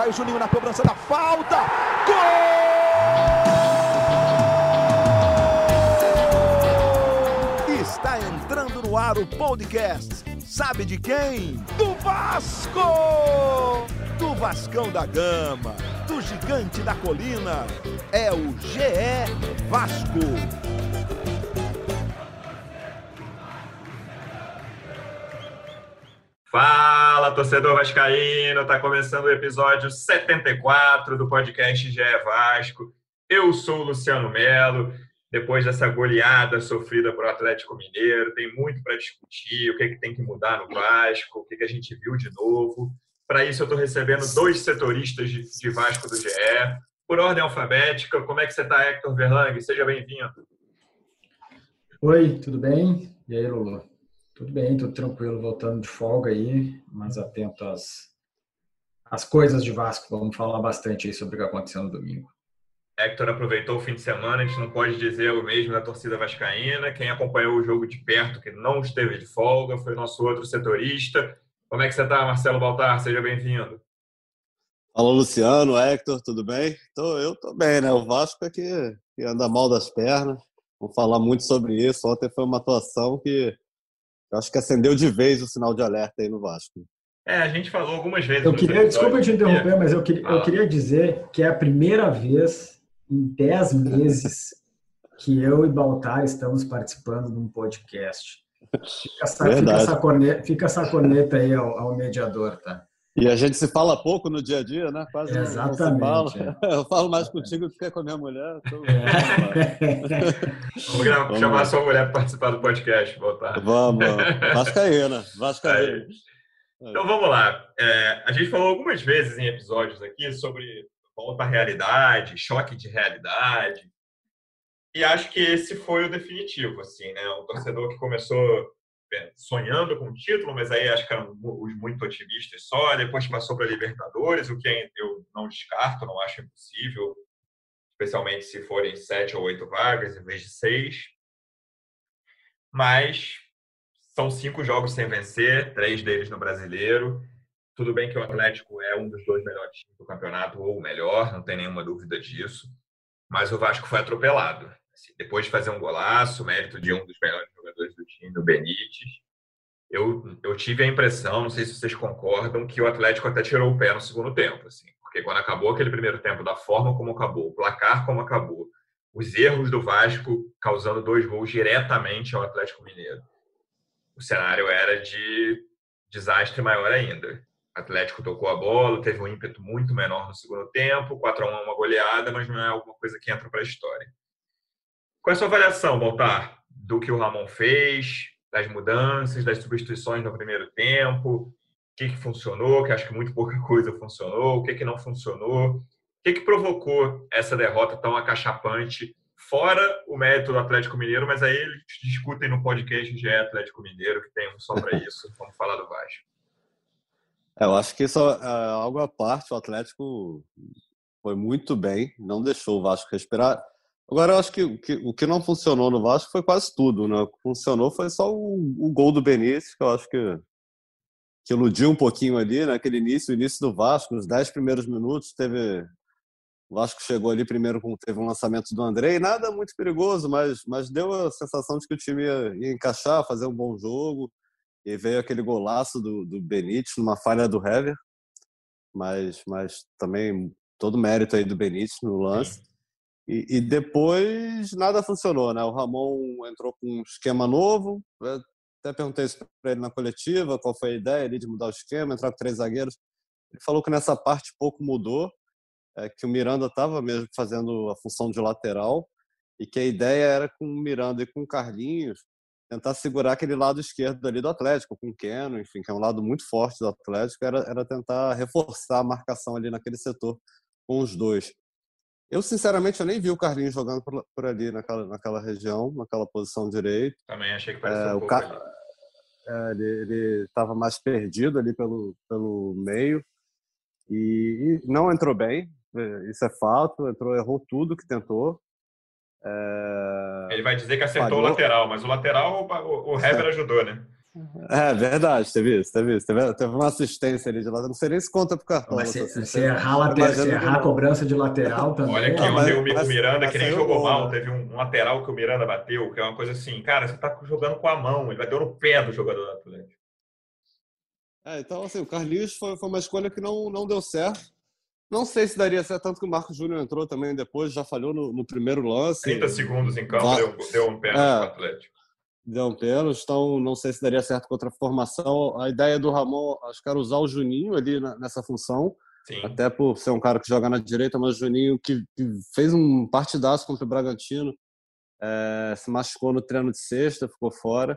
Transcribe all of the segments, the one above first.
Vai o Juninho na cobrança da falta. Gol! Está entrando no ar o podcast. Sabe de quem? Do Vasco! Do Vascão da Gama, do Gigante da Colina. É o GE Vasco. Fala, torcedor vascaíno! Tá começando o episódio 74 do podcast GE Vasco. Eu sou o Luciano Melo. Depois dessa goleada sofrida por Atlético Mineiro, tem muito para discutir, o que, é que tem que mudar no Vasco, o que, é que a gente viu de novo. Para isso, eu estou recebendo dois setoristas de, de Vasco do GE. Por ordem alfabética, como é que você está, Hector Verlang? Seja bem-vindo. Oi, tudo bem? E aí, Lulu? Tudo bem, tudo tranquilo, voltando de folga aí, mas atento às, às coisas de Vasco. Vamos falar bastante aí sobre o que aconteceu no domingo. Hector aproveitou o fim de semana, a gente não pode dizer o mesmo da torcida vascaína. Quem acompanhou o jogo de perto, que não esteve de folga, foi o nosso outro setorista. Como é que você está, Marcelo Baltar? Seja bem-vindo. Fala, Luciano, Hector, tudo bem? Tô, eu tô bem, né? O Vasco é que, que anda mal das pernas. Vamos falar muito sobre isso. Ontem foi uma atuação que eu acho que acendeu de vez o sinal de alerta aí no Vasco. É, a gente falou algumas vezes. Eu queria, desculpa te interromper, mas eu queria, eu queria dizer que é a primeira vez em 10 meses que eu e Baltar estamos participando de um podcast. Fica essa, fica essa, corneta, fica essa corneta aí ao, ao mediador, tá? E a gente se fala pouco no dia a dia, né? Quase Exatamente. Não se fala. Eu falo mais contigo do que com a minha mulher. Então... Vamos, Vamos chamar a sua mulher para participar do podcast, voltar. Vamos, Vascaína. Vascaína. Então vamos lá. É, a gente falou algumas vezes em episódios aqui sobre volta à realidade, choque de realidade. E acho que esse foi o definitivo, assim, né? Um torcedor que começou sonhando com o título, mas aí acho que eram os muito otimistas só. Depois passou para Libertadores, o que eu não descarto, não acho impossível, especialmente se forem sete ou oito vagas em vez de seis. Mas são cinco jogos sem vencer, três deles no Brasileiro. Tudo bem que o Atlético é um dos dois melhores times do campeonato, ou o melhor, não tem nenhuma dúvida disso. Mas o Vasco foi atropelado. Assim, depois de fazer um golaço, mérito de um dos melhores jogadores do time, o Benítez, eu, eu tive a impressão, não sei se vocês concordam, que o Atlético até tirou o pé no segundo tempo. Assim, porque quando acabou aquele primeiro tempo, da forma como acabou, o placar como acabou, os erros do Vasco causando dois gols diretamente ao Atlético Mineiro, o cenário era de desastre maior ainda. O Atlético tocou a bola, teve um ímpeto muito menor no segundo tempo, 4 a 1 é uma goleada, mas não é alguma coisa que entra para a história. Qual é a sua avaliação, Baltar, do que o Ramon fez, das mudanças, das substituições no primeiro tempo? O que, que funcionou, que acho que muito pouca coisa funcionou, o que, que não funcionou? O que, que provocou essa derrota tão acachapante, fora o mérito do Atlético Mineiro, mas aí eles discutem no podcast de Atlético Mineiro, que tem um só para isso. Vamos falar do Vasco. É, eu acho que isso é algo à parte. O Atlético foi muito bem, não deixou o Vasco respirar. Agora, eu acho que, que, o que não funcionou no Vasco foi quase tudo, né? O que funcionou foi só o, o gol do Benício, que eu acho que, que iludiu um pouquinho ali naquele início, o início do Vasco, nos dez primeiros minutos, teve. O Vasco chegou ali primeiro com teve um lançamento do André, nada muito perigoso, mas, mas deu a sensação de que o time ia, ia encaixar, fazer um bom jogo. E veio aquele golaço do, do Benítez numa falha do Hever, mas, mas também todo mérito aí do Benítez no lance. E, e, depois nada funcionou, né? O Ramon entrou com um esquema novo. até perguntei isso para ele na coletiva, qual foi a ideia ali de mudar o esquema, entrar com três zagueiros. Ele falou que nessa parte pouco mudou, é, que o Miranda estava mesmo fazendo a função de lateral e que a ideia era com o Miranda e com o Carlinhos tentar segurar aquele lado esquerdo ali do Atlético, com o Keno, enfim, que é um lado muito forte do Atlético, era, era tentar reforçar a marcação ali naquele setor com os dois. Eu, sinceramente, eu nem vi o Carlinhos jogando por, por ali, naquela, naquela região, naquela posição direita. Também achei que parecia é, um o Car... é, Ele estava mais perdido ali pelo, pelo meio e, e, não entrou bem, é, isso é fato. Entrou, errou tudo que tentou. É... Ele vai dizer que acertou o lateral, mas o lateral o, o Hever ajudou, né? É verdade, teve isso, teve isso. Teve, teve uma assistência ali de lado. Não sei nem se conta pro cartão. Mas se, se errar, lateral, se errar a cobrança de lateral também. Olha que ah, mas, o, mas, Miranda, mas, que nem jogou mal, né? teve um, lateral que o Miranda bateu, que é uma coisa assim, cara, você tá jogando com a mão, ele bateu no pé do jogador do Atlético. É, então, assim, o Carlinhos foi, foi uma escolha que não, não deu certo. Não sei se daria certo, tanto que o Marcos Júnior entrou também depois, já falhou no, no primeiro lance. 30 segundos em campo, deu, deu um pênalti é, pro Atlético. Deu um pênalti, então não sei se daria certo contra a formação. A ideia do Ramon, acho que era usar o Juninho ali nessa função. Sim. Até por ser um cara que joga na direita, mas o Juninho que, que fez um partidaço contra o Bragantino, é, se machucou no treino de sexta, ficou fora.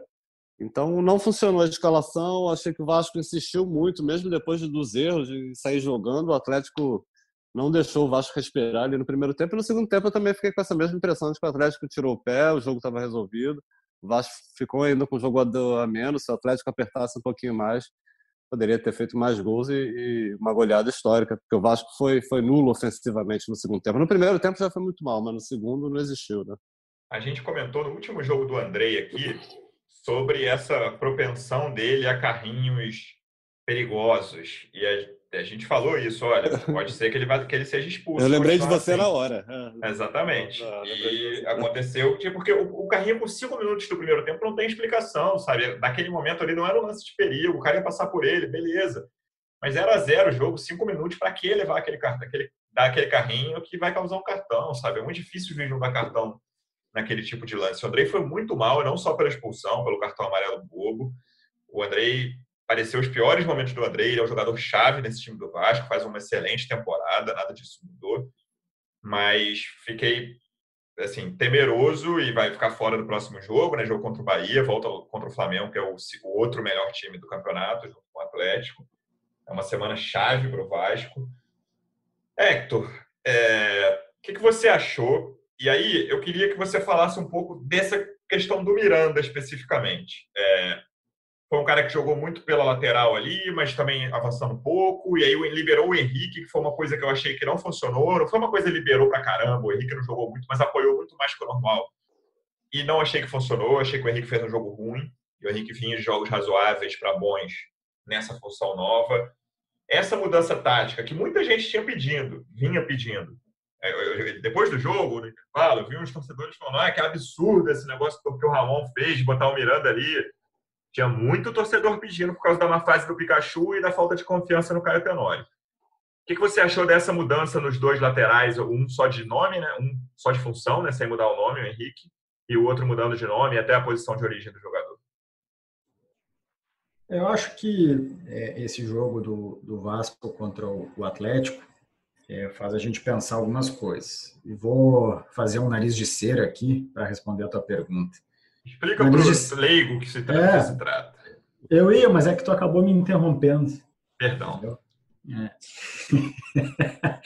Então não funcionou a escalação. Achei que o Vasco insistiu muito, mesmo depois dos erros de sair jogando. O Atlético não deixou o Vasco respirar ali no primeiro tempo. E no segundo tempo eu também fiquei com essa mesma impressão de que o Atlético tirou o pé, o jogo estava resolvido. O Vasco ficou ainda com o jogo a menos. Se o Atlético apertasse um pouquinho mais, poderia ter feito mais gols e, e, uma goleada histórica, porque o Vasco foi, foi nulo ofensivamente no segundo tempo. No primeiro tempo já foi muito mal, mas no segundo não existiu, né? A gente comentou no último jogo do Andrei aqui sobre essa propensão dele a carrinhos perigosos. E a, gente falou isso, olha, pode ser que ele, vai, que ele seja expulso. Eu lembrei de você assim. na hora. É. Exatamente. E aconteceu que, porque o, o, carrinho com cinco minutos do primeiro tempo não tem explicação, sabe? Naquele momento ali não era um lance de perigo, o cara ia passar por ele, beleza. Mas era zero o jogo, cinco minutos, para que levar aquele, aquele, dar aquele carrinho que vai causar um cartão, sabe? É muito difícil o juiz não dar cartão naquele tipo de lance. O Andrei foi muito mal, não só pela expulsão, pelo cartão amarelo bobo. O Andrei pareceu os piores momentos do Andrei, ele é um jogador chave nesse time do Vasco, faz uma excelente temporada, nada disso mudou. Mas fiquei assim, temeroso e vai ficar fora do próximo jogo, né? Jogo contra o Bahia, volta contra o Flamengo, que é o, o outro melhor time do campeonato, junto com o Atlético. É uma semana chave para o Vasco. Hector, é, o que, que você achou e aí eu queria que você falasse um pouco dessa questão do Miranda especificamente. É, foi um cara que jogou muito pela lateral ali, mas também avançando um pouco, e aí liberou o Henrique, que foi uma coisa que eu achei que não funcionou. Não foi uma coisa que liberou pra caramba, o Henrique não jogou muito, mas apoiou muito mais que o normal. E não achei que funcionou, achei que o Henrique fez um jogo ruim, e o Henrique vinha de jogos razoáveis para bons nessa função nova. Essa mudança tática que muita gente tinha pedindo, vinha pedindo, é, depois do jogo, no intervalo, eu vi uns torcedores falando: ah, que absurdo esse negócio que o Ramon fez de botar o Miranda ali. Tinha muito torcedor pedindo por causa da má fase do Pikachu e da falta de confiança no Caio Tenório. O que, você achou dessa mudança nos dois laterais? Um só de nome, né? um só de função, né? sem mudar o nome, o Henrique, e o outro mudando de nome até a posição de origem do jogador. Eu acho que é, esse jogo do, do Vasco contra o, o Atlético é, faz a gente pensar algumas coisas. E vou fazer um nariz de cera aqui para responder a tua pergunta. Explica para o de... leigo que se, trata, é, se trata. Eu ia, mas é que tu acabou me interrompendo. Perdão. É.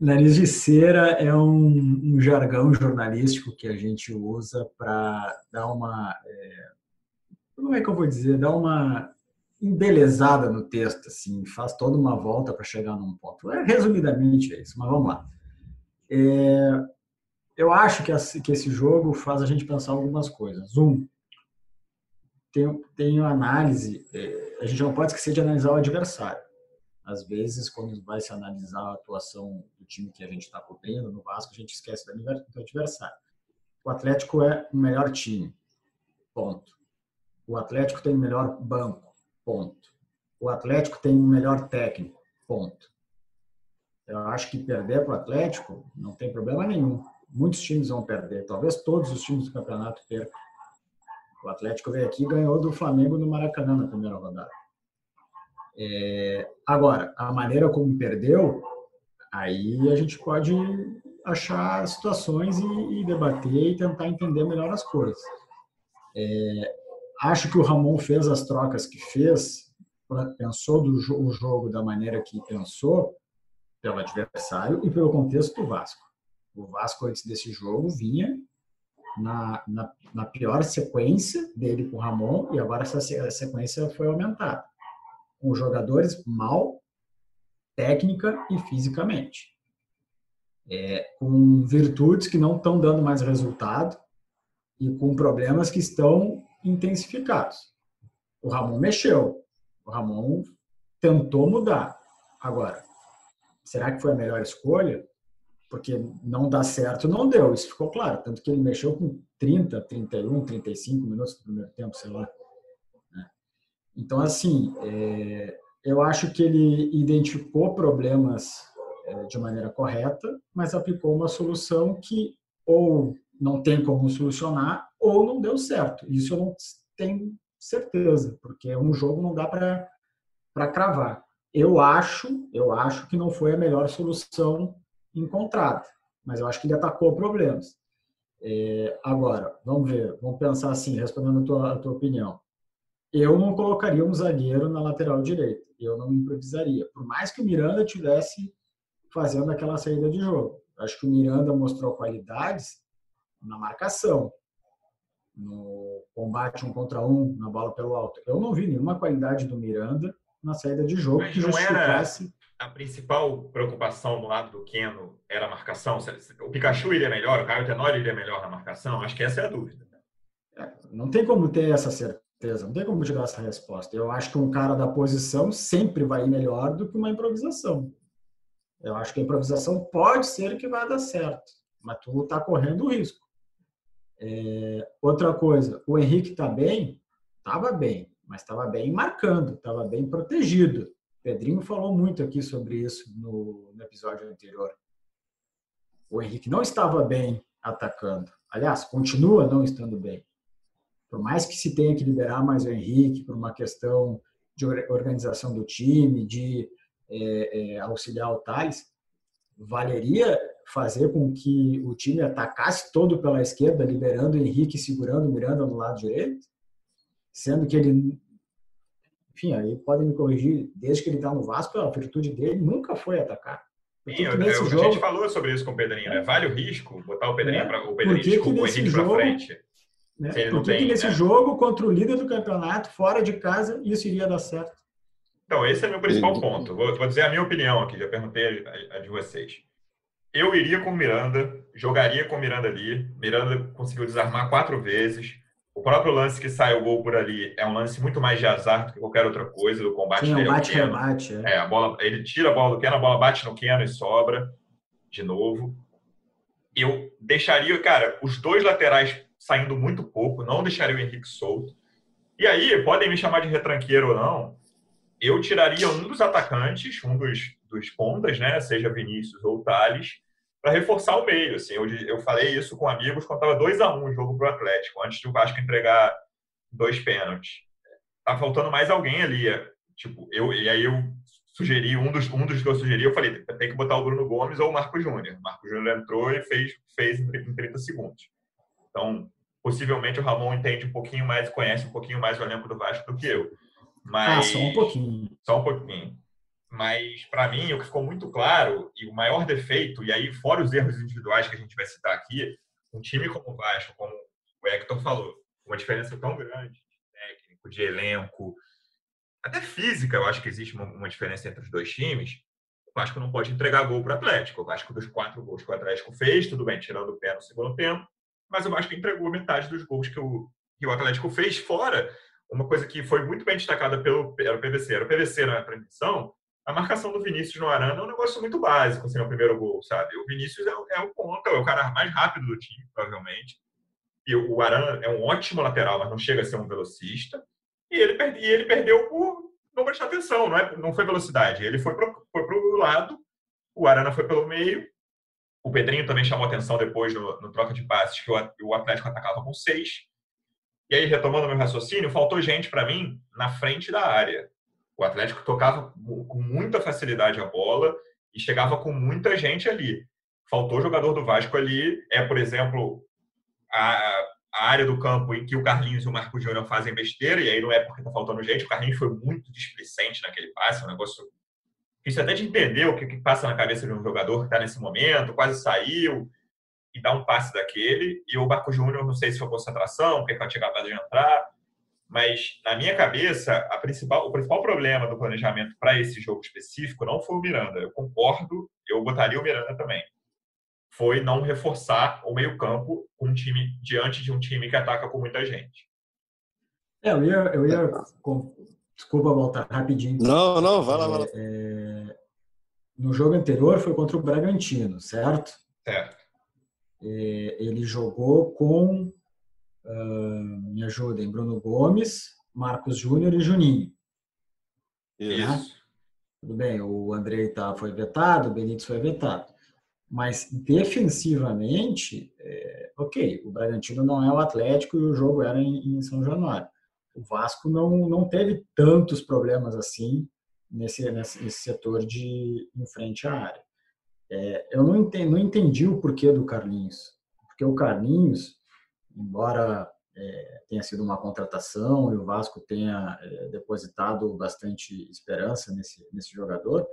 nariz de cera é um, um, jargão jornalístico que a gente usa para dar uma. É, como é que eu vou dizer? Dar uma embelezada no texto, assim, faz toda uma volta para chegar num ponto. É, resumidamente é isso, mas vamos lá. É, eu acho que, esse jogo faz a gente pensar algumas coisas. Um, tem, tem análise, é, a gente não pode esquecer de analisar o adversário. Às vezes, quando vai se analisar a atuação do time que a gente está cobrindo, no Vasco, a gente esquece do adversário. O Atlético é o melhor time, ponto. O Atlético tem o melhor banco, Ponto. O Atlético tem o melhor técnico. Ponto. Eu acho que perder para o Atlético não tem problema nenhum. Muitos times vão perder. Talvez todos os times do campeonato percam. O Atlético veio aqui e ganhou do Flamengo no Maracanã na primeira rodada. É, agora, a maneira como perdeu, aí a gente pode achar situações e, e debater e tentar entender melhor as coisas. É, Acho que o Ramon fez as trocas que fez, pensou do o jogo da maneira que pensou, pelo adversário e pelo contexto do Vasco. O Vasco, antes desse jogo, vinha na, na, na pior sequência dele com o Ramon e agora essa sequência foi aumentada. Com jogadores mal, técnica e fisicamente. É, com virtudes que não estão dando mais resultado e com problemas que estão intensificados. O Ramon mexeu. O Ramon tentou mudar. Agora, será que foi a melhor escolha? Porque não dá certo, não deu. Isso ficou claro. Tanto que ele mexeu com 30, 31, 35 minutos do primeiro tempo, sei lá. Né? Então, assim, é, eu acho que ele identificou problemas é, de maneira correta, mas aplicou uma solução que ou não tem como solucionar ou não deu certo. Isso eu não tenho certeza, porque um jogo não dá para cravar. Eu acho, eu acho que não foi a melhor solução encontrada, mas eu acho que ele atacou problemas. É, agora, vamos ver, vamos pensar assim, respondendo a tua, a tua opinião. Eu não colocaria um zagueiro na lateral direita, eu não improvisaria. Por mais que o Miranda tivesse fazendo aquela saída de jogo. Acho que o Miranda mostrou qualidades na marcação, no combate um contra um, na bola pelo alto. Eu não vi nenhuma qualidade do Miranda na saída de jogo Mas que justificasse. A principal preocupação do lado do Keno era a marcação? O Pikachu iria melhor, o Caio Tenório iria melhor na marcação? Acho que essa é a dúvida. É, não tem como ter essa certeza, não tem como te dar essa resposta. Eu acho que um cara da posição sempre vai ir melhor do que uma improvisação. Eu acho que a improvisação pode ser que vai dar certo, mas tu está correndo o risco. É, outra coisa, o Henrique está bem? Estava bem, mas estava bem marcando, estava bem protegido. Pedrinho falou muito aqui sobre isso no, no episódio anterior. O Henrique não estava bem atacando. Aliás, continua não estando bem. Por mais que se tenha que liberar mais o Henrique por uma questão de organização do time, de é, é, auxiliar o Thales, valeria fazer com que o time atacasse todo pela esquerda, liberando o Henrique segurando o Miranda do lado direito? Sendo que ele. Enfim, aí podem me corrigir, desde que ele está no Vasco, a virtude dele nunca foi atacar. Sim, eu, eu, jogo... A gente falou sobre isso com o Pedrinho, né? Vale o risco botar o Pedrinho é. para o Pedrinho, desculpa, o Henrique para frente. Né? Por que, tem, que nesse né? jogo contra o líder do campeonato, fora de casa, isso iria dar certo? Então, esse é meu principal ponto. Vou, vou dizer a minha opinião aqui, já perguntei a, a, de vocês. Eu iria com o Miranda, jogaria com o Miranda ali. Miranda conseguiu desarmar quatro vezes. O próprio lance que sai o gol por ali é um lance muito mais de azar do que qualquer outra coisa, do combate Sim, dele bate, rebate, é. é. a bola, ele tira a bola do Keno, a bola bate no Keno e sobra de novo. Eu deixaria, cara, os dois laterais saindo muito pouco, não deixaria o Henrique solto. E aí, podem me chamar de retranqueiro ou não, eu tiraria um dos atacantes, um dos, dos pontas, né, seja Vinícius ou Thales, para reforçar o meio. Assim, eu, eu falei isso com amigos quando estava 2 a 1 um o jogo para o Atlético, antes do Vasco entregar dois pênaltis. Tá faltando mais alguém ali. Tipo, eu, e aí eu sugeri, um dos, um dos que eu sugeri, eu falei, tem que botar o Bruno Gomes ou o Marco Júnior. O Marco Júnior entrou e fez, fez em 30 segundos. Então, possivelmente o Ramon entende um pouquinho mais, conhece um pouquinho mais o elenco do Vasco do que eu. Mas, ah, só um pouquinho. Só um pouquinho. Mas, para mim, o que ficou muito claro, e o maior defeito, e aí, fora os erros individuais que a gente vai citar aqui, um time como o Vasco, como o Hector falou, uma diferença tão grande de técnico, de elenco, até física, eu acho que existe uma, diferença entre os dois times. O Vasco não pode entregar gol para o Atlético. O Vasco, dos quatro gols que o Atlético fez, tudo bem, tirando o pé no segundo tempo, mas o Vasco entregou metade dos gols que o, que o Atlético fez, fora uma coisa que foi muito bem destacada pelo, pelo PVC. Era o PVC na transmissão, a marcação do Vinícius no Arana é um negócio muito básico, assim, no primeiro gol, sabe? O Vinícius é, é o ponta, é o cara mais rápido do time, provavelmente. E o Arana é um ótimo lateral, mas não chega a ser um velocista. E ele, e ele perdeu por não prestar atenção, não, é, não foi velocidade. Ele foi para o lado, o Arana foi pelo meio. O Pedrinho também chamou atenção depois no, no troca de passes, que o, o Atlético atacava com seis. E aí, retomando meu raciocínio, faltou gente para mim na frente da área. O Atlético tocava com muita facilidade a bola e chegava com muita gente ali. Faltou jogador do Vasco ali. É, por exemplo, a, a área do campo em que o Carlinhos e o Marco Júnior fazem besteira, e aí não é porque tá faltando gente. O Carlinhos foi muito displicente naquele passe, é um negócio difícil até de entender o que, que passa na cabeça de um jogador que está nesse momento, quase saiu e dar um passe daquele. E o Marco Júnior, não sei se foi concentração, porque ele tinha acabado de entrar, mas na minha cabeça, a principal, o principal problema do planejamento para esse jogo específico não foi o Miranda. Eu concordo, eu botaria o Miranda também. Foi não reforçar o meio-campo um time diante de um time que ataca com muita gente. É, eu ia, eu ia desculpa voltar rapidinho. Não, não, vai lá, vai lá. É, é, no jogo anterior foi contra o Bragantino, certo? Certo. É, ele jogou com, uh, me ajudem, Bruno Gomes, Marcos Júnior e Juninho. Isso. Né? Tudo bem, o Andrei tá, foi vetado, o Benítez foi vetado. Mas defensivamente, é, ok, o Bragantino não é o Atlético e o jogo era em, em, São Januário. O Vasco não, não teve tantos problemas assim nesse, nesse, nesse setor de em frente à área. É, eu não entendi, não entendi o porquê do Carlinhos, porque o Carlinhos, embora é, tenha sido uma contratação e o Vasco tenha é, depositado bastante esperança nesse, nesse jogador,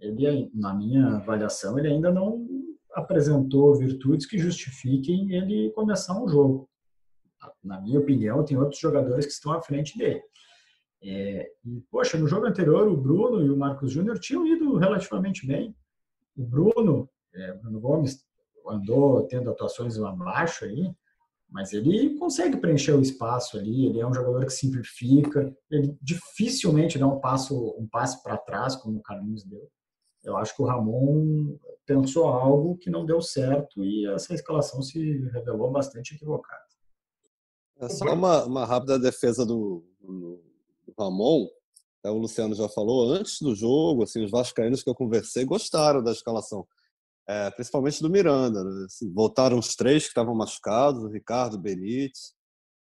ele, na minha avaliação, ele ainda não apresentou virtudes que justifiquem ele começar um jogo. Na minha opinião, tem outros jogadores que estão à frente dele. É, e, poxa, no jogo anterior, o Bruno e o Marcos Júnior tinham ido relativamente bem. O Bruno, é, Bruno Gomes, andou tendo atuações abaixo aí, mas ele consegue preencher o espaço ali, ele é um jogador que simplifica, ele dificilmente dá um passo um passe para trás, como o Carlinhos deu. Eu acho que o Ramon pensou algo que não deu certo e essa escalação se revelou bastante equivocada. É só uma, uma rápida defesa do, do, do Ramon. É, o Luciano já falou antes do jogo, assim, os vascaínos que eu conversei gostaram da escalação, é, principalmente do Miranda. Né? Assim, voltaram os três que estavam machucados, o Ricardo, o Benítez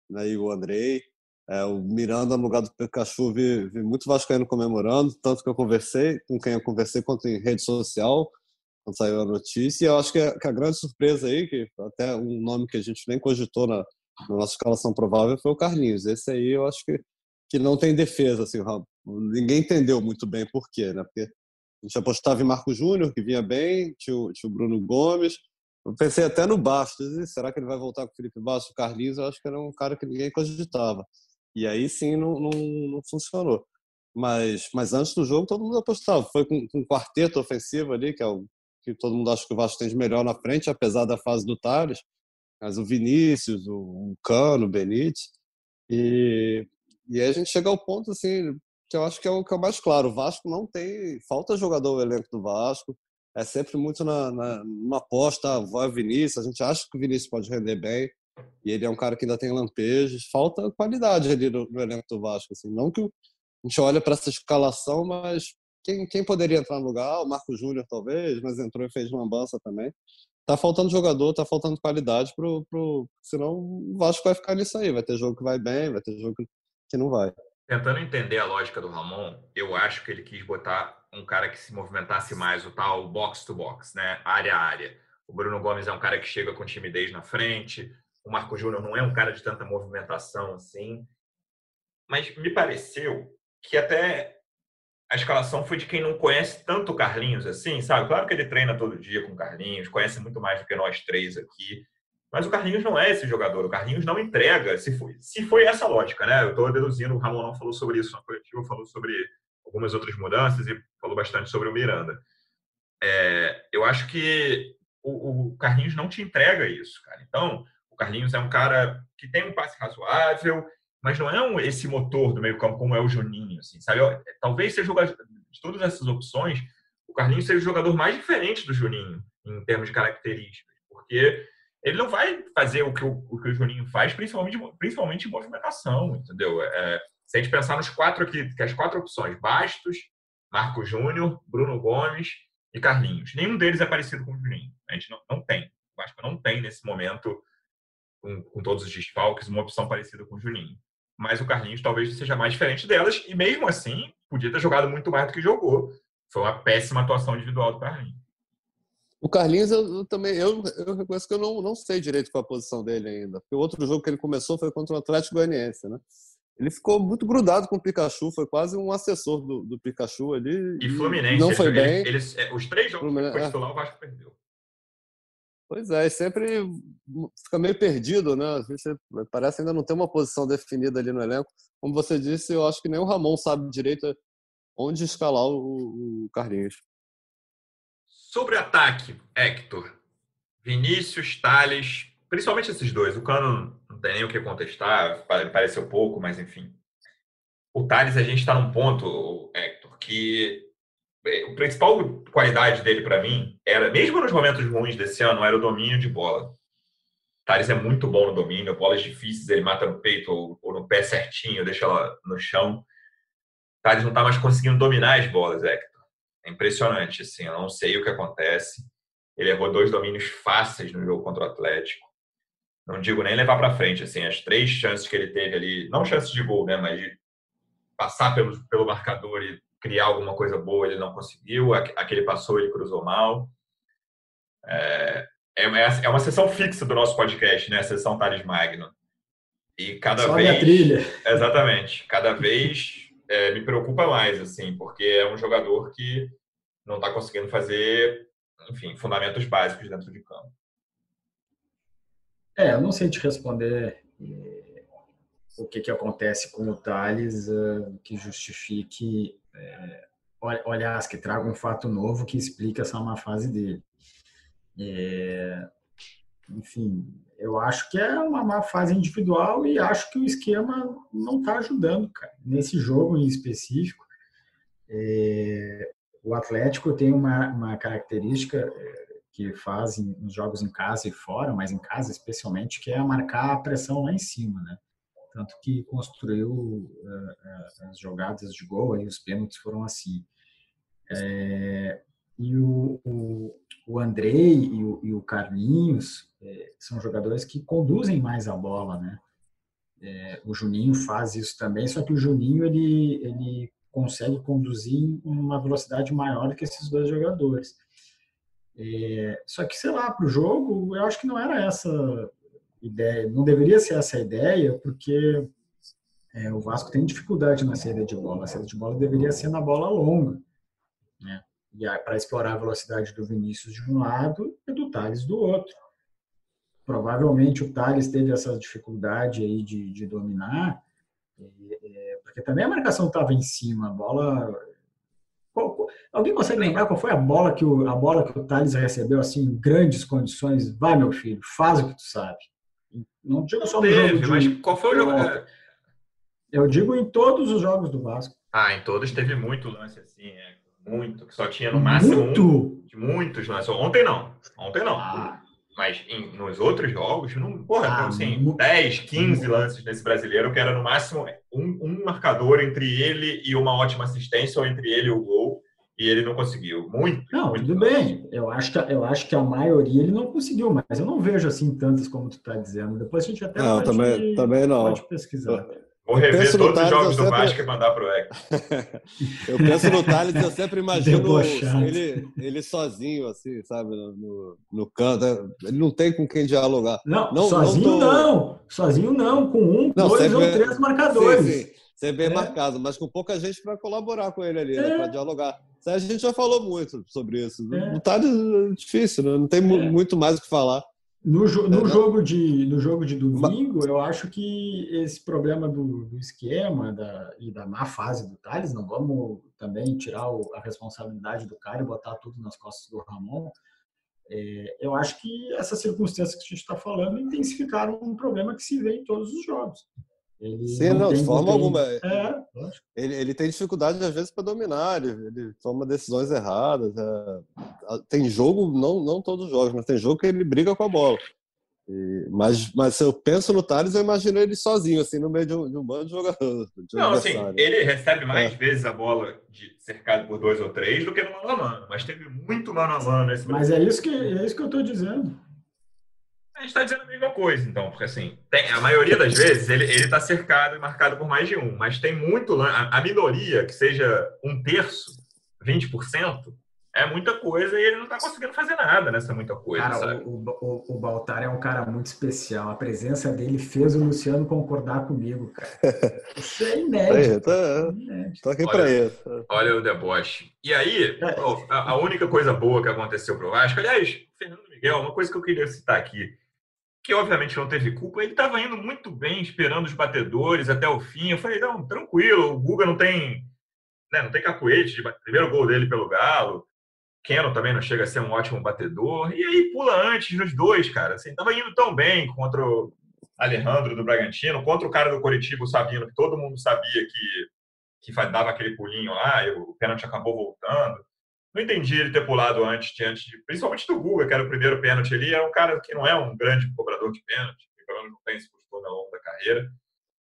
né, e o Andrei. É, o Miranda, no lugar do Pikachu, vi, vi muito vascaíno comemorando, tanto que eu conversei com quem eu conversei quanto em rede social, quando saiu a notícia. E eu acho que a, que a, grande surpresa aí, que até um nome que a gente nem cogitou na, na nossa escalação provável, foi o Carlinhos. Esse aí eu acho que, que não tem defesa. Assim, ninguém entendeu muito bem por quê, né? Porque a gente apostava em Marco Júnior, que vinha bem, tinha o, o Bruno Gomes. Eu pensei até no Bastos. Será que ele vai voltar com o Felipe Bastos? O Carlinhos, eu acho que era um cara que ninguém cogitava. E aí sim não, não, não funcionou. Mas, mas antes do jogo todo mundo apostava. Foi com, com um quarteto ofensivo ali, que é o que todo mundo acha que o Vasco tem de melhor na frente, apesar da fase do Thales. Mas o Vinícius, o Cano, o Benítez. E, e aí a gente chega ao ponto assim, que eu acho que é o que é o mais claro. O Vasco não tem. Falta jogador no elenco do Vasco. É sempre muito na, na, numa aposta, vai Vinícius. A gente acha que o Vinícius pode render bem. E ele é um cara que ainda tem lampejos. Falta qualidade ali no, no elenco do Vasco. Assim. Não que a gente olha para essa escalação, mas quem, quem poderia entrar no lugar? O Marco Júnior, talvez, mas entrou e fez lambança também. Tá faltando jogador, tá faltando qualidade, pro, pro, senão o Vasco vai ficar nisso aí. Vai ter jogo que vai bem, vai ter jogo que não vai. Tentando entender a lógica do Ramon, eu acho que ele quis botar um cara que se movimentasse mais, o tal box to box, né? área a área. O Bruno Gomes é um cara que chega com timidez na frente, o Marco Júnior não é um cara de tanta movimentação assim. Mas me pareceu que até a escalação foi de quem não conhece tanto o Carlinhos assim, sabe? Claro que ele treina todo dia com o Carlinhos, conhece muito mais do que nós três aqui. Mas o Carlinhos não é esse jogador. O Carlinhos não entrega. Se foi, se foi essa lógica, né? Eu estou deduzindo, o Ramon não falou sobre isso na coletiva, falou sobre algumas outras mudanças e falou bastante sobre o Miranda. É, eu acho que o, o Carlinhos não te entrega isso, cara. Então, Carlinhos é um cara que tem um passe razoável, mas não é um, esse motor do meio campo como é o Juninho, assim, sabe? Talvez seja de todas essas opções, o Carlinhos seja o jogador mais diferente do Juninho em termos de características, porque ele não vai fazer o que o, o, que o Juninho faz, principalmente, principalmente em movimentação, entendeu? É, se a gente pensar nos quatro aqui, que as quatro opções, Bastos, Marco Júnior, Bruno Gomes e Carlinhos. Nenhum deles é parecido com o Juninho. A gente não, não tem. O Vasco não tem nesse momento com, com todos os desfalques, uma opção parecida com o Juninho. Mas o Carlinhos talvez seja mais diferente delas, e mesmo assim, podia ter jogado muito mais do que jogou. Foi uma péssima atuação individual do Carlinhos. O Carlinhos, eu, eu também, eu, eu reconheço que eu não, não sei direito qual a posição dele ainda. Porque o outro jogo que ele começou foi contra o Atlético Goianiense, né? Ele ficou muito grudado com o Pikachu, foi quase um assessor do, do Pikachu ali. E Fluminense. Não foi bem. Eles, é, os três jogos Fluminense, que foi titular, o Vasco perdeu. Pois é, sempre fica meio perdido, né? parece ainda não ter uma posição definida ali no elenco. Como você disse, eu acho que nem o Ramon sabe direito onde escalar o, o Carlinhos. Sobre ataque, Hector, Vinícius, Thales, principalmente esses dois. O Cano não tem nem o que contestar, pareceu pouco, mas enfim. O Thales, a gente está num ponto, Hector, que é, a principal qualidade dele para mim era, mesmo nos momentos ruins desse ano, era o domínio de bola. Thales é muito bom no domínio, bolas difíceis, ele mata no peito ou, ou no pé certinho, deixa ela no chão. Thales não está mais conseguindo dominar as bolas, Hector. É impressionante, assim, eu não sei o que acontece. Ele errou dois domínios fáceis no jogo contra o Atlético. Não digo nem levar para frente, assim, as três chances que ele teve ali, não chances de gol, né, mas de passar pelo, pelo marcador e criar alguma coisa boa, ele não conseguiu. Aquele passou, ele cruzou mal. É, é, é uma sessão fixa do nosso podcast, né? A sessão Thales Magno. E cada Sobe vez. A trilha. Exatamente. Cada vez é, me preocupa mais, assim, porque é um jogador que não está conseguindo fazer, enfim, fundamentos básicos dentro de campo. É, eu não sei te responder é, o que, que acontece com o Thales uh, que justifique, é, aliás, que traga um fato novo que explique essa má fase dele. É, enfim, eu acho que é uma má fase individual e acho que o esquema não está ajudando, cara. Nesse jogo em específico, é, o Atlético tem uma, uma característica é, que faz nos jogos em casa e fora, mas em casa especialmente, que é marcar a pressão lá em cima, né? Tanto que construiu uh, as jogadas de gol, e os pênaltis foram assim. É, e o, o, o Andrei e o, e o Carlinhos é, são jogadores que conduzem mais a bola, né? É, o Juninho faz isso também, só que o Juninho ele, ele consegue conduzir em uma velocidade maior que esses dois jogadores. É, só que, sei lá, para o jogo, eu acho que não era essa ideia, não deveria ser essa ideia, porque é, o Vasco tem dificuldade na saída de bola. A saída de bola deveria ser na bola longa. Né? E para explorar a velocidade do Vinícius de um lado e do Thales do outro. Provavelmente o Thales teve essa dificuldade aí de, de dominar, é, porque também a marcação estava em cima, a bola. Alguém consegue lembrar qual foi a bola que o, a bola que o Thales recebeu assim em grandes condições? Vai, meu filho, faz o que tu sabe. Não digo só no teve, jogo de, mas qual foi o jogo? Eu digo em todos os jogos do Vasco. Ah, em todos teve muito lance assim, é. Muito, que só tinha no máximo muito? um. Muitos lances. Ontem não. Ontem não. Ah. Mas em, nos outros jogos, não, porra, ah, assim, muito. 10, 15 lances nesse brasileiro, que era no máximo um, um, marcador entre ele e uma ótima assistência, ou entre ele e o gol, e ele não conseguiu. Muito. Não, muito tudo bem. Eu acho, que, eu acho que a maioria ele não conseguiu, mas eu não vejo assim tantas como tu está dizendo. Depois a gente até não, pode, também, também não. pode pesquisar. Vou rever todos os jogos do sempre... Vasco e mandar pro Eco. eu penso no Thales e eu sempre imagino ele, ele sozinho, assim, sabe, no, no canto. Ele não tem com quem dialogar. Não, não sozinho não, tô... não. Sozinho não, com um, não, dois ou três marcadores. Sim, sim. Ser bem é. marcado, mas com pouca gente para colaborar com ele ali, né, é. né, para dialogar. A gente já falou muito sobre isso. É. O Thales é difícil, né? não tem é. muito mais o que falar. No, no, é, jogo de, no jogo de domingo, eu acho que esse problema do, do esquema da, e da má fase do Thales, não vamos também tirar o, a responsabilidade do cara e botar tudo nas costas do Ramon. É, eu acho que essas circunstâncias que a gente está falando intensificaram um problema que se vê em todos os jogos. Ele Sim, não, não de forma alguma. É, ele, ele tem dificuldade, às vezes, para dominar, ele, ele, toma decisões erradas. É, tem jogo, não, não todos os jogos, mas tem jogo que ele briga com a bola. E, mas, mas se eu penso no Thales, eu imagino ele sozinho, assim, no meio de um, de um bando de jogadores. De não, assim, ele recebe mais é. vezes a bola de, cercado por dois ou três do que no mano a mano, mas teve muito mano a mano nesse Mas é isso que, é isso que eu estou dizendo. A gente está dizendo a mesma coisa, então, porque assim, tem, a maioria das vezes ele está cercado e marcado por mais de um, mas tem muito. A, a minoria, que seja um terço, 20%, é muita coisa e ele não está conseguindo fazer nada nessa muita coisa. Cara, sabe? O, o, o Baltar é um cara muito especial. A presença dele fez o Luciano concordar comigo, cara. Isso é inédito. Tá, Tô aqui para isso. Olha o deboche. E aí, é. a, a única coisa boa que aconteceu pro Vasco, aliás, Fernando Miguel, uma coisa que eu queria citar aqui que obviamente não teve culpa, ele estava indo muito bem, esperando os batedores até o fim. Eu falei, não, tranquilo, o Guga não tem, né, não tem cacuete, de primeiro gol dele pelo Galo. Keno também não chega a ser um ótimo batedor. E aí pula antes nos dois, cara. Assim, tava indo tão bem contra o Alejandro do Bragantino, contra o cara do Coritiba, o Sabino, que todo mundo sabia que, que dava aquele pulinho lá, e o pênalti acabou voltando. Não entendi ele ter pulado antes, de, principalmente do Guga, que era o primeiro pênalti ali. É um cara que não é um grande cobrador de pênalti, pelo menos não tem esse costume ao longo da carreira.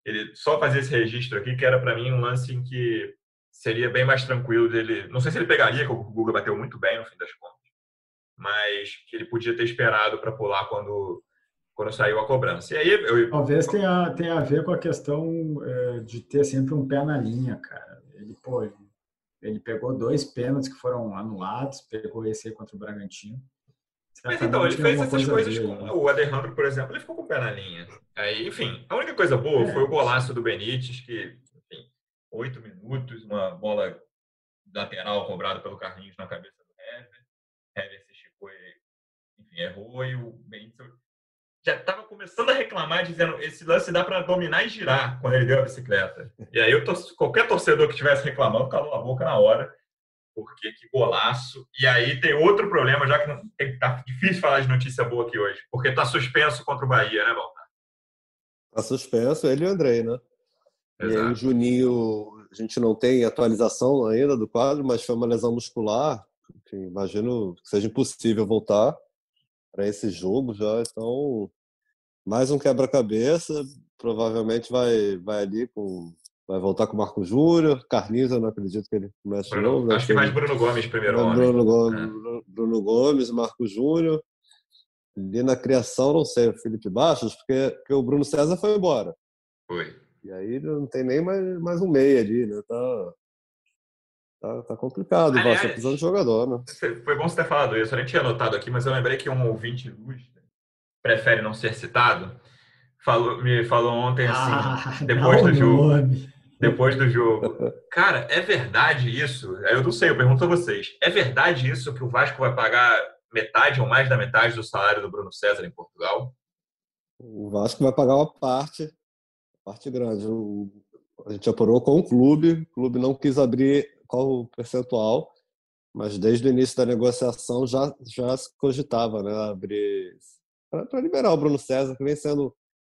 Ele só fazia esse registro aqui, que era para mim um lance em que seria bem mais tranquilo dele. Não sei se ele pegaria, que o Guga bateu muito bem no fim das contas, mas que ele podia ter esperado para pular quando, quando saiu a cobrança. E aí eu... Talvez tenha, tenha a ver com a questão é, de ter sempre um pé na linha, cara. Ele, pô, ele, ele pegou dois pênaltis que foram anulados, pegou esse contra o Bragantino. Mas então, ele fez essas coisas com o Alejandro, por exemplo, ele ficou com o pé na linha. Aí, enfim, a única coisa boa é. foi o golaço do Benítez, que oito minutos, uma bola lateral cobrada pelo Carlinhos na cabeça do Hever. Hever se esticou e, enfim, errou e o Benítez já estava começando a reclamar, dizendo esse lance dá para dominar e girar quando ele deu a bicicleta. E aí eu qualquer torcedor que estivesse reclamando calou a boca na hora, porque que golaço. E aí tem outro problema, já que não, tá difícil falar de notícia boa aqui hoje, porque tá suspenso contra o Bahia, né, Baltar? Tá suspenso ele e o Andrei, né? Exato. E aí, o Juninho, a gente não tem atualização ainda do quadro, mas foi uma lesão muscular. Enfim, imagino que seja impossível voltar para esse jogo já. Então, mais um quebra-cabeça. Provavelmente vai, vai ali com. Vai voltar com o Marco Júnior. Carlinhos, eu não acredito que ele comece Bruno, novo. Acho que mais Bruno Gomes primeiro. Bruno, Gomes, é. Bruno Gomes, Marco Júnior. Ali na criação, não sei, o Felipe Baixos, porque, porque o Bruno César foi embora. Foi. E aí não tem nem mais, mais um meia ali, né? Tá, tá, tá complicado. Aliás, Vasco tá precisando de jogador, né? Foi bom você ter falado isso. Eu nem tinha anotado aqui, mas eu lembrei que um ouvinte ilustre prefere não ser citado. Falou, me falou ontem assim, ah, depois do jogo. Nome. Depois do jogo. Cara, é verdade isso? Eu não sei, eu pergunto a vocês. É verdade isso que o Vasco vai pagar metade ou mais da metade do salário do Bruno César em Portugal? O Vasco vai pagar uma parte parte grande. O, a gente apurou com o clube, o clube não quis abrir qual o percentual, mas desde o início da negociação já, já se cogitava né, abrir para liberar o Bruno César, que vem sendo.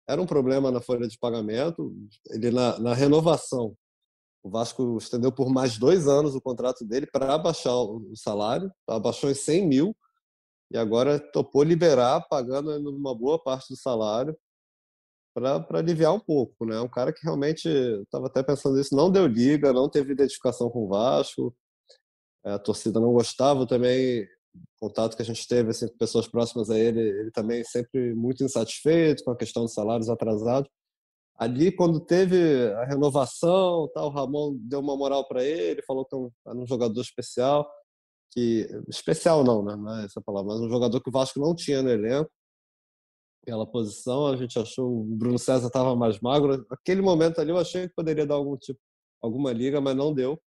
Era um problema na folha de pagamento. Ele, na, na renovação, o Vasco estendeu por mais dois anos o contrato dele para abaixar o salário, abaixou em 100 mil, e agora topou liberar, pagando uma boa parte do salário para aliviar um pouco, né? Um cara que realmente estava até pensando nisso, não deu liga, não teve identificação com o Vasco, é, a torcida não gostava também. Contato que a gente teve assim, com pessoas próximas a ele, ele também sempre muito insatisfeito com a questão dos salários atrasados. Ali, quando teve a renovação, tal, o Ramon deu uma moral para ele, falou que era um jogador especial, que especial não, né? Não é essa palavra, mas um jogador que o Vasco não tinha no elenco aquela posição. A gente achou o Bruno César estava mais magro. Aquele momento ali eu achei que poderia dar algum tipo, alguma liga, mas não deu.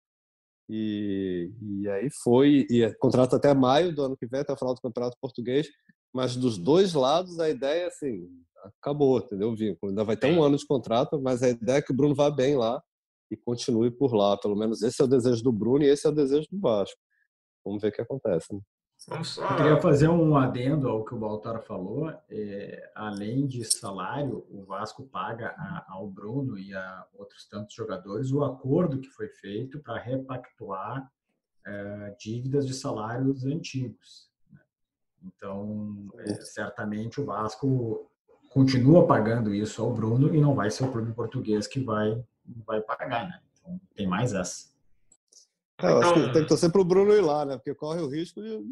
E, e aí foi, e é contrato até maio do ano que vem, até o final do campeonato português. Mas dos dois lados a ideia assim acabou, entendeu? O vínculo ainda vai ter um ano de contrato, mas a ideia é que o Bruno vá bem lá e continue por lá. Pelo menos esse é o desejo do Bruno e esse é o desejo do Vasco. Vamos ver o que acontece. Né? Só... Eu queria fazer um adendo ao que o Baltar falou. É, além de salário, o Vasco paga a, ao Bruno e a outros tantos jogadores o acordo que foi feito para repactuar é, dívidas de salários antigos. Né? Então, é, certamente o Vasco continua pagando isso ao Bruno e não vai ser o clube português que vai, vai pagar. Né? Então, tem mais essa. É, eu acho que então tem que torcer para o Bruno ir lá, né? Porque corre o risco de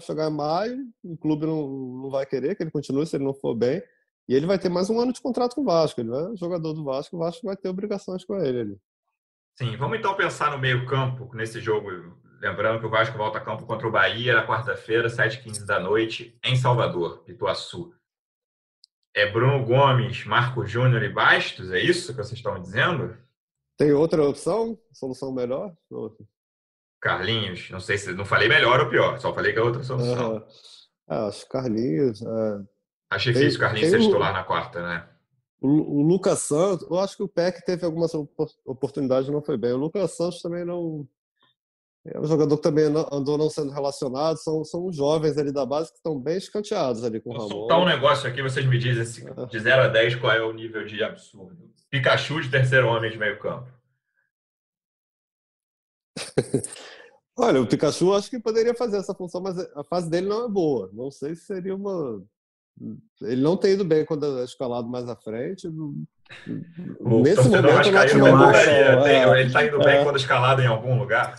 chegar em maio, o clube não, não vai querer que ele continue se ele não for bem. E ele vai ter mais um ano de contrato com o Vasco. Ele é jogador do Vasco, o Vasco vai ter obrigações com ele. Ali. Sim, vamos então pensar no meio-campo nesse jogo. Lembrando que o Vasco volta a campo contra o Bahia na quarta-feira, 7h15 da noite, em Salvador, Pituaçu. É Bruno Gomes, Marco Júnior e Bastos? É isso que vocês estão dizendo? Tem outra opção? Solução melhor? Carlinhos, não sei se não falei melhor ou pior, só falei que é outra solução. Uhum. Ah, acho Carlinhos. É... Acho difícil o Carlinhos ser titular na quarta, né? O, o, Lucas Santos, eu acho que o PEC teve algumas oportunidades não foi bem. O Lucas Santos também não. É um jogador que também andou não sendo relacionado, são, são jovens ali da base que estão bem escanteados ali com o Ramon. Vou soltar um negócio aqui, vocês me dizem de 0 a 10 qual é o nível de absurdo. Pikachu de terceiro homem de meio campo. Olha, o Pikachu acho que poderia fazer essa função, mas a fase dele não é boa. Não sei se seria uma. Ele não tem ido bem quando é escalado mais à frente. O Nesse momento, eu acho, eu acho é, Ele está indo é, bem quando escalado em algum lugar.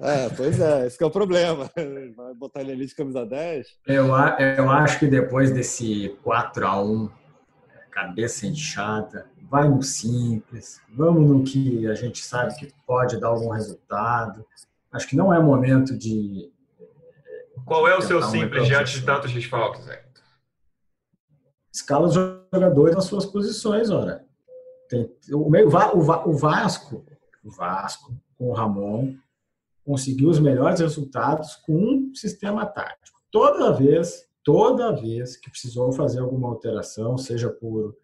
É, pois é, esse é o problema. Vai botar ele ali de camisa 10. Eu, eu acho que depois desse 4 a 1 cabeça inchada, vai no simples, vamos no que a gente sabe que pode dar algum resultado. Acho que não é momento de. Qual é o seu simples diante de tantos desfalques, Zé? Escala os jogadores nas suas posições, ora. Tem, o, meio, o, o Vasco, o Vasco, com o Ramon, conseguiu os melhores resultados com um sistema tático. Toda vez, toda vez que precisou fazer alguma alteração, seja por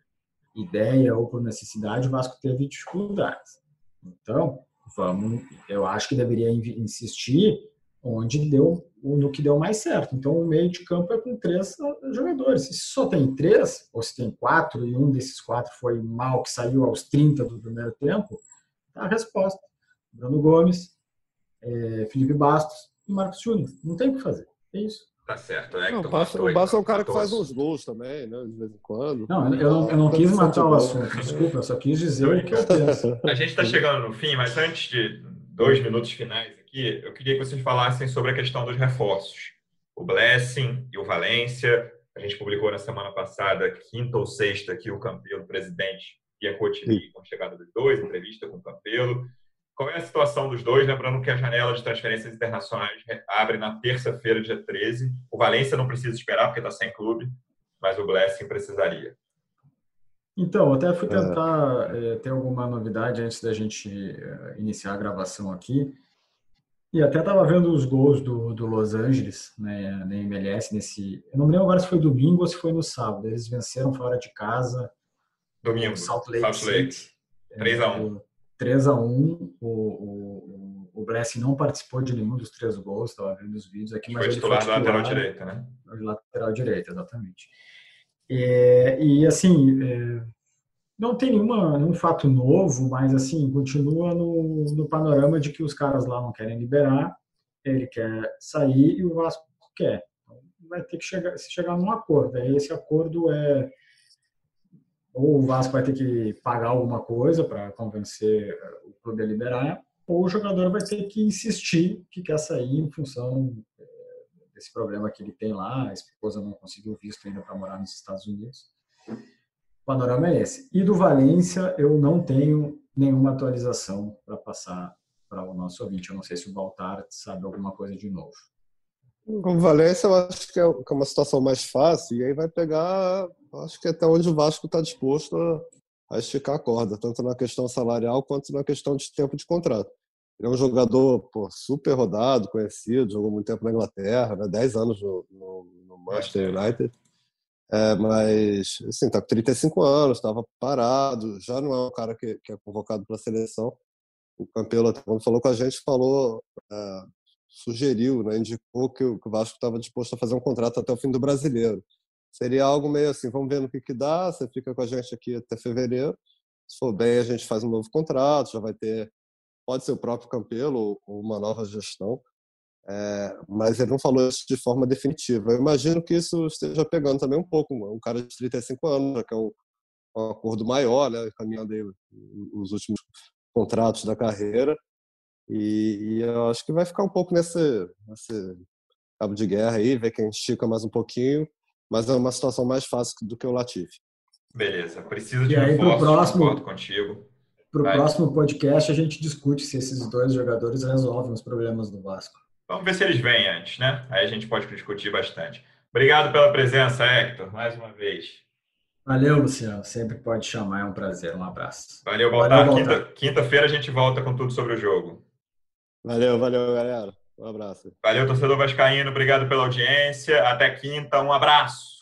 ideia ou por necessidade, o Vasco teve dificuldades. Então, vamos, eu acho que deveria insistir onde deu no que deu mais certo. Então, o meio de campo é com três jogadores. Se só tem três, ou se tem quatro, e um desses quatro foi mal, que saiu aos 30 do primeiro tempo, tá a resposta. Bruno Gomes, é, Felipe Bastos e Marcos Júnior. Não tem o que fazer. É isso. Tá certo. É não, o Bastos é um cara que faz uns gols também, né? De vez em quando. Não, eu não, eu não quis matar o assunto. Desculpa, eu só quis dizer o que eu penso. A gente está chegando no fim, mas antes de dois minutos finais aqui, eu queria que vocês falassem sobre a questão dos reforços. O Blessing e o Valência. A gente publicou na semana passada, quinta ou sexta, que o Campelo, o presidente, ia continuar com a chegada dos dois, entrevista com o Campelo. Qual é a situação dos dois? Lembrando que a janela de transferências internacionais abre na terça-feira, dia 13. O Valência não precisa esperar, porque está sem clube, mas o Blessing precisaria. Então, até fui tentar é. ter alguma novidade antes da gente eh, iniciar a gravação aqui. E até estava vendo os gols do, do Los Angeles, né, na MLS, nesse. Eu não me lembro agora se foi domingo ou se foi no sábado. Eles venceram fora de casa. Domingo. Salt Lake. Salt Lake. 3 a 1 3 a 1 o, o, o Blessing não participou de nenhum dos três gols, estava vendo os vídeos aqui, mas foi ele foi titular lateral direita, né? Lateral direita, exatamente. É, e assim, é, não tem nenhuma, nenhum fato novo, mas assim, continua no, no panorama de que os caras lá não querem liberar, ele quer sair e o Vasco quer. Então, vai ter que chegar, chegar num acordo. Aí esse acordo é ou o Vasco vai ter que pagar alguma coisa para convencer o clube a liberar, ou o jogador vai ter que insistir que quer sair em função eh, desse problema que ele tem lá, a esposa não conseguiu visto ainda para morar nos Estados Unidos. O panorama é esse. E do Valência, eu não tenho nenhuma atualização para passar para o nosso ouvinte. Eu não sei se o Baltar sabe alguma coisa de novo. Valência, eu acho que é, é uma situação mais fácil, e aí vai pegar, acho que até onde o Vasco está disposto a, a, esticar a corda, tanto na questão salarial quanto na questão de tempo de contrato. Ele é um jogador pô, super rodado, conhecido, jogou muito tempo na Inglaterra, né, 10 anos no, no, no Manchester United. É, mas, assim, tá com 35 anos, estava parado, já não é um cara que, que é convocado para a seleção. O Campelo, quando falou com a gente, falou é, sugeriu, né, indicou que o Vasco estava disposto a fazer um contrato até o fim do brasileiro. Seria algo meio assim, vamos ver no que, que dá, você fica com a gente aqui até fevereiro, se for bem a gente faz um novo contrato, já vai ter, pode ser o próprio Campelo ou uma nova gestão, é, mas ele não falou isso de forma definitiva. Eu imagino que isso esteja pegando também um pouco, um cara de 35 anos, que é um, um acordo maior, né, caminhando aí os últimos contratos da carreira, e, e, eu acho que vai ficar um pouco nesse, nesse cabo de guerra aí, ver quem estica mais um pouquinho, mas é uma situação mais fácil do que o Latifi. Beleza, preciso de e aí, reforço, próximo, contigo. Para o próximo podcast a gente discute se esses dois jogadores resolvem os problemas do Vasco. Vamos ver se eles vêm antes, né? Aí a gente pode discutir bastante. Obrigado pela presença, Hector, mais uma vez. Valeu, Luciano. Sempre pode chamar, é um prazer. Um abraço. Valeu, Baltar. Quinta-feira quinta a gente volta com tudo sobre o jogo. Valeu, valeu, galera. Um abraço. Valeu, torcedor Vascaíno. Obrigado pela audiência. Até quinta. Um abraço.